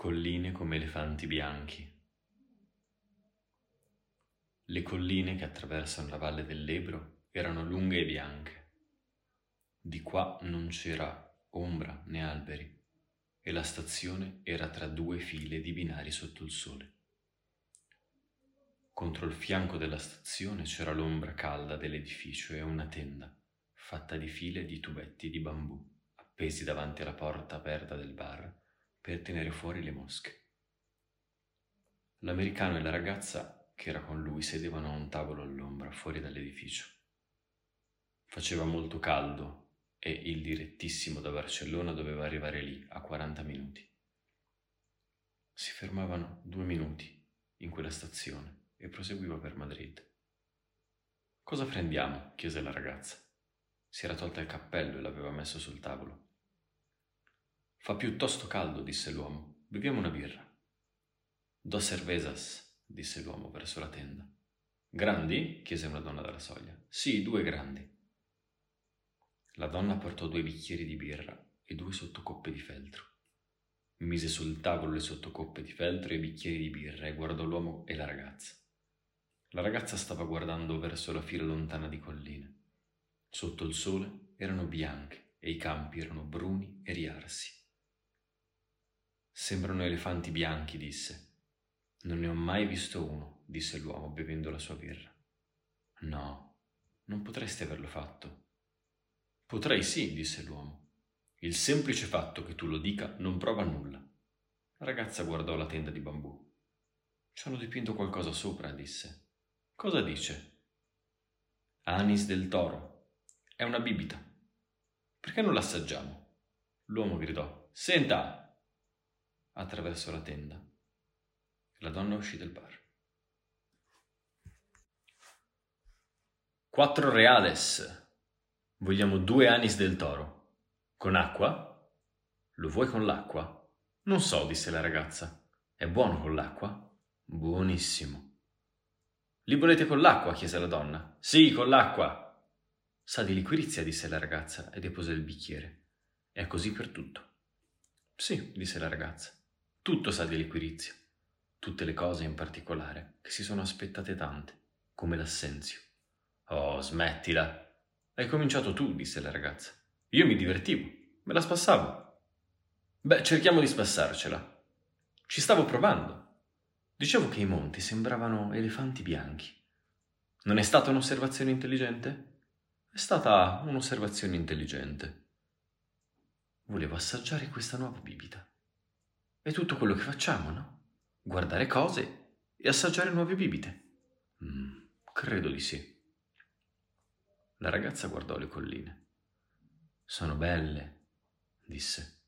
Colline come elefanti bianchi. Le colline che attraversano la valle dell'Ebro erano lunghe e bianche. Di qua non c'era ombra né alberi e la stazione era tra due file di binari sotto il sole. Contro il fianco della stazione c'era l'ombra calda dell'edificio e una tenda fatta di file di tubetti di bambù appesi davanti alla porta aperta del bar per tenere fuori le mosche. L'americano e la ragazza che era con lui sedevano a un tavolo all'ombra fuori dall'edificio. Faceva molto caldo e il direttissimo da Barcellona doveva arrivare lì a 40 minuti. Si fermavano due minuti in quella stazione e proseguiva per Madrid. Cosa prendiamo? chiese la ragazza. Si era tolta il cappello e l'aveva messo sul tavolo. Fa piuttosto caldo, disse l'uomo. Beviamo una birra. Dos cervezas, disse l'uomo verso la tenda. Grandi? chiese una donna dalla soglia. Sì, due grandi. La donna portò due bicchieri di birra e due sottocoppe di feltro. Mise sul tavolo le sottocoppe di feltro e i bicchieri di birra e guardò l'uomo e la ragazza. La ragazza stava guardando verso la fila lontana di colline. Sotto il sole erano bianche e i campi erano bruni e riarsi. Sembrano elefanti bianchi, disse. Non ne ho mai visto uno, disse l'uomo bevendo la sua birra. No, non potresti averlo fatto. Potrei sì, disse l'uomo. Il semplice fatto che tu lo dica non prova nulla. La ragazza guardò la tenda di bambù. Ci hanno dipinto qualcosa sopra, disse. Cosa dice? Anis del toro. È una bibita. Perché non l'assaggiamo? L'uomo gridò. Senta, attraverso la tenda. La donna uscì del bar. Quattro reales. Vogliamo due anis del toro. Con acqua? Lo vuoi con l'acqua? Non so, disse la ragazza. È buono con l'acqua? Buonissimo. Li volete con l'acqua? chiese la donna. Sì, con l'acqua. Sa di liquirizia, disse la ragazza e depose il bicchiere. È così per tutto. Sì, disse la ragazza. Tutto sa di liquirizia, tutte le cose in particolare che si sono aspettate tante, come l'assenzio. Oh, smettila. Hai cominciato tu, disse la ragazza. Io mi divertivo, me la spassavo. Beh, cerchiamo di spassarcela. Ci stavo provando. Dicevo che i monti sembravano elefanti bianchi. Non è stata un'osservazione intelligente? È stata un'osservazione intelligente. Volevo assaggiare questa nuova bibita. È tutto quello che facciamo, no? Guardare cose e assaggiare nuove bibite. Mm, credo di sì. La ragazza guardò le colline. Sono belle, disse.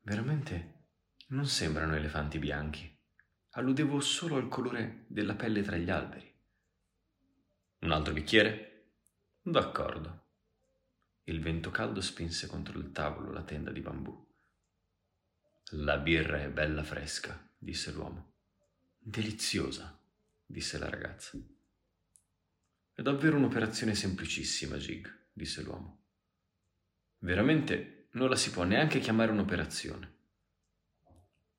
Veramente non sembrano elefanti bianchi. Alludevo solo al colore della pelle tra gli alberi. Un altro bicchiere? D'accordo. Il vento caldo spinse contro il tavolo la tenda di bambù. La birra è bella fresca, disse l'uomo. Deliziosa, disse la ragazza. È davvero un'operazione semplicissima, Gig, disse l'uomo. Veramente non la si può neanche chiamare un'operazione.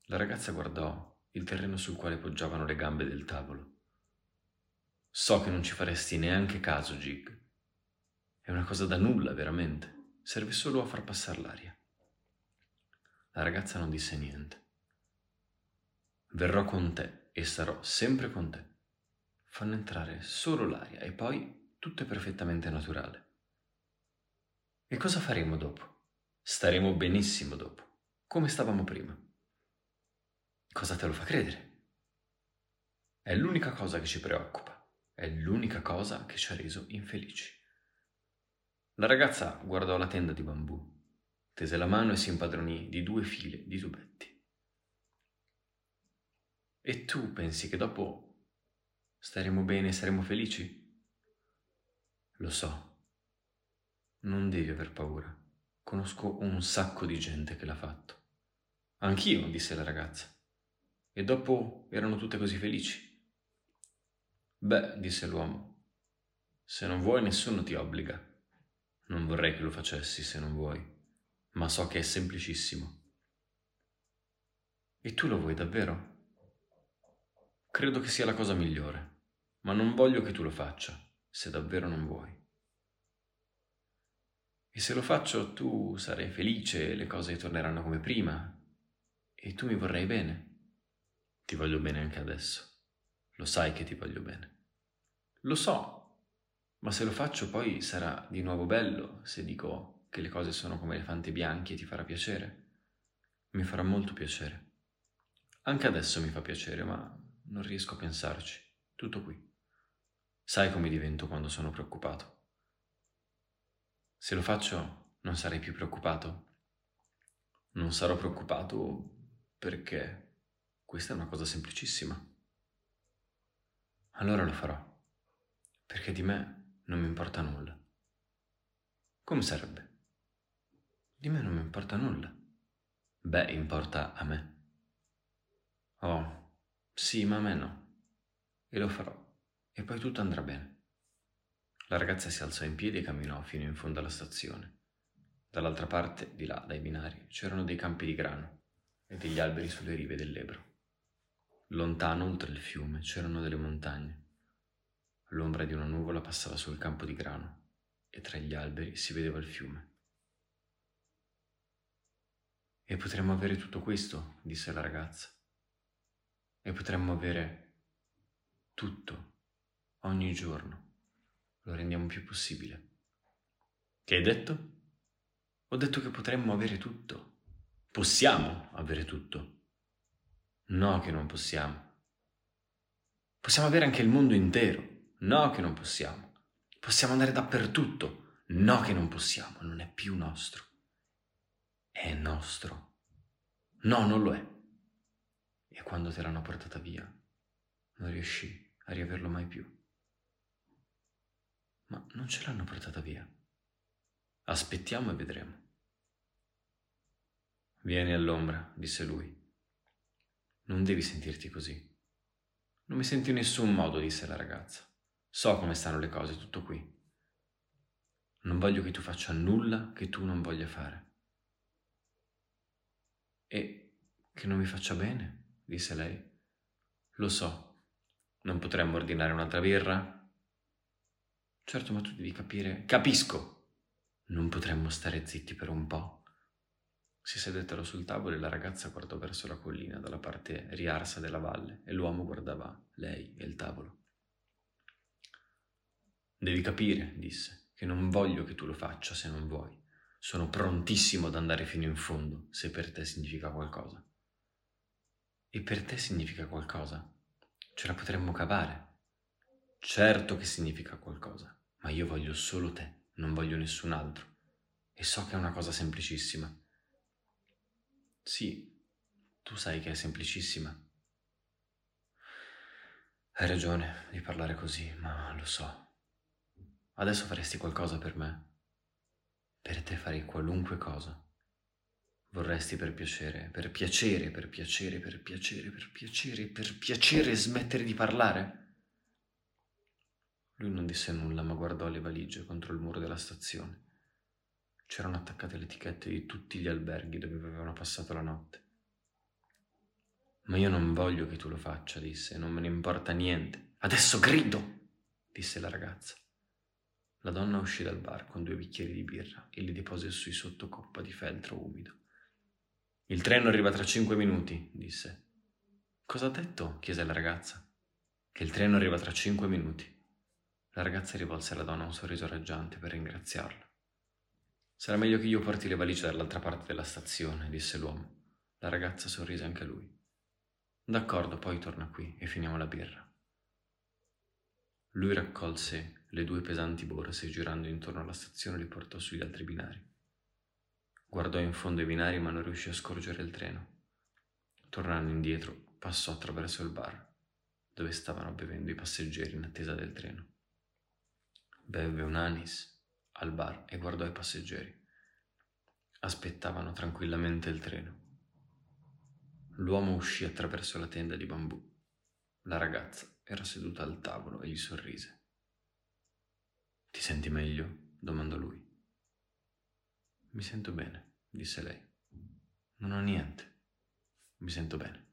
La ragazza guardò il terreno sul quale poggiavano le gambe del tavolo. So che non ci faresti neanche caso, Gig. È una cosa da nulla, veramente. Serve solo a far passare l'aria. La ragazza non disse niente. Verrò con te e sarò sempre con te. Fanno entrare solo l'aria e poi tutto è perfettamente naturale. E cosa faremo dopo? Staremo benissimo dopo, come stavamo prima. Cosa te lo fa credere? È l'unica cosa che ci preoccupa, è l'unica cosa che ci ha reso infelici. La ragazza guardò la tenda di bambù tese la mano e si impadronì di due file di tubetti. E tu pensi che dopo staremo bene e saremo felici? Lo so. Non devi aver paura. Conosco un sacco di gente che l'ha fatto. Anch'io, disse la ragazza. E dopo erano tutte così felici. Beh, disse l'uomo, se non vuoi nessuno ti obbliga. Non vorrei che lo facessi se non vuoi ma so che è semplicissimo. E tu lo vuoi davvero? Credo che sia la cosa migliore, ma non voglio che tu lo faccia, se davvero non vuoi. E se lo faccio tu sarai felice le cose torneranno come prima, e tu mi vorrai bene. Ti voglio bene anche adesso. Lo sai che ti voglio bene. Lo so, ma se lo faccio poi sarà di nuovo bello se dico che le cose sono come elefanti bianchi e ti farà piacere. Mi farà molto piacere. Anche adesso mi fa piacere, ma non riesco a pensarci. Tutto qui. Sai come divento quando sono preoccupato. Se lo faccio non sarei più preoccupato? Non sarò preoccupato perché questa è una cosa semplicissima. Allora lo farò, perché di me non mi importa nulla. Come sarebbe? Di me non mi importa nulla. Beh, importa a me. Oh, sì, ma a me no. E lo farò. E poi tutto andrà bene. La ragazza si alzò in piedi e camminò fino in fondo alla stazione. Dall'altra parte, di là, dai binari, c'erano dei campi di grano e degli alberi sulle rive dell'Ebro. Lontano, oltre il fiume, c'erano delle montagne. L'ombra di una nuvola passava sul campo di grano e tra gli alberi si vedeva il fiume. E potremmo avere tutto questo, disse la ragazza. E potremmo avere tutto, ogni giorno. Lo rendiamo più possibile. Che hai detto? Ho detto che potremmo avere tutto. Possiamo avere tutto. No che non possiamo. Possiamo avere anche il mondo intero. No che non possiamo. Possiamo andare dappertutto. No che non possiamo. Non è più nostro. È nostro. No, non lo è. E quando te l'hanno portata via, non riuscì a riaverlo mai più. Ma non ce l'hanno portata via. Aspettiamo e vedremo. Vieni all'ombra, disse lui. Non devi sentirti così. Non mi sento in nessun modo, disse la ragazza. So come stanno le cose, tutto qui. Non voglio che tu faccia nulla che tu non voglia fare. E che non mi faccia bene, disse lei. Lo so. Non potremmo ordinare un'altra birra? Certo, ma tu devi capire. Capisco. Non potremmo stare zitti per un po'. Si sedettero sul tavolo e la ragazza guardò verso la collina dalla parte riarsa della valle e l'uomo guardava lei e il tavolo. Devi capire, disse, che non voglio che tu lo faccia se non vuoi. Sono prontissimo ad andare fino in fondo, se per te significa qualcosa. E per te significa qualcosa? Ce la potremmo cavare. Certo che significa qualcosa, ma io voglio solo te, non voglio nessun altro. E so che è una cosa semplicissima sì, tu sai che è semplicissima. Hai ragione di parlare così, ma lo so. Adesso faresti qualcosa per me? Per te farei qualunque cosa. Vorresti per piacere, per piacere, per piacere, per piacere, per piacere, per piacere smettere di parlare? Lui non disse nulla, ma guardò le valigie contro il muro della stazione. C'erano attaccate le etichette di tutti gli alberghi dove avevano passato la notte. Ma io non voglio che tu lo faccia, disse, non me ne importa niente. Adesso grido, disse la ragazza. La donna uscì dal bar con due bicchieri di birra e li depose sui sottocoppa di feltro umido. Il treno arriva tra cinque minuti, disse. Cosa ha detto? chiese la ragazza. Che il treno arriva tra cinque minuti. La ragazza rivolse alla donna un sorriso raggiante per ringraziarla. Sarà meglio che io porti le valigie dall'altra parte della stazione, disse l'uomo. La ragazza sorrise anche lui. D'accordo, poi torna qui e finiamo la birra. Lui raccolse le due pesanti borse girando intorno alla stazione li portò sugli altri binari. Guardò in fondo i binari ma non riuscì a scorgere il treno. Tornando indietro, passò attraverso il bar, dove stavano bevendo i passeggeri in attesa del treno. Beve un anis al bar e guardò i passeggeri. Aspettavano tranquillamente il treno. L'uomo uscì attraverso la tenda di bambù. La ragazza era seduta al tavolo e gli sorrise. Ti senti meglio? domandò lui. Mi sento bene, disse lei. Non ho niente. mi sento bene.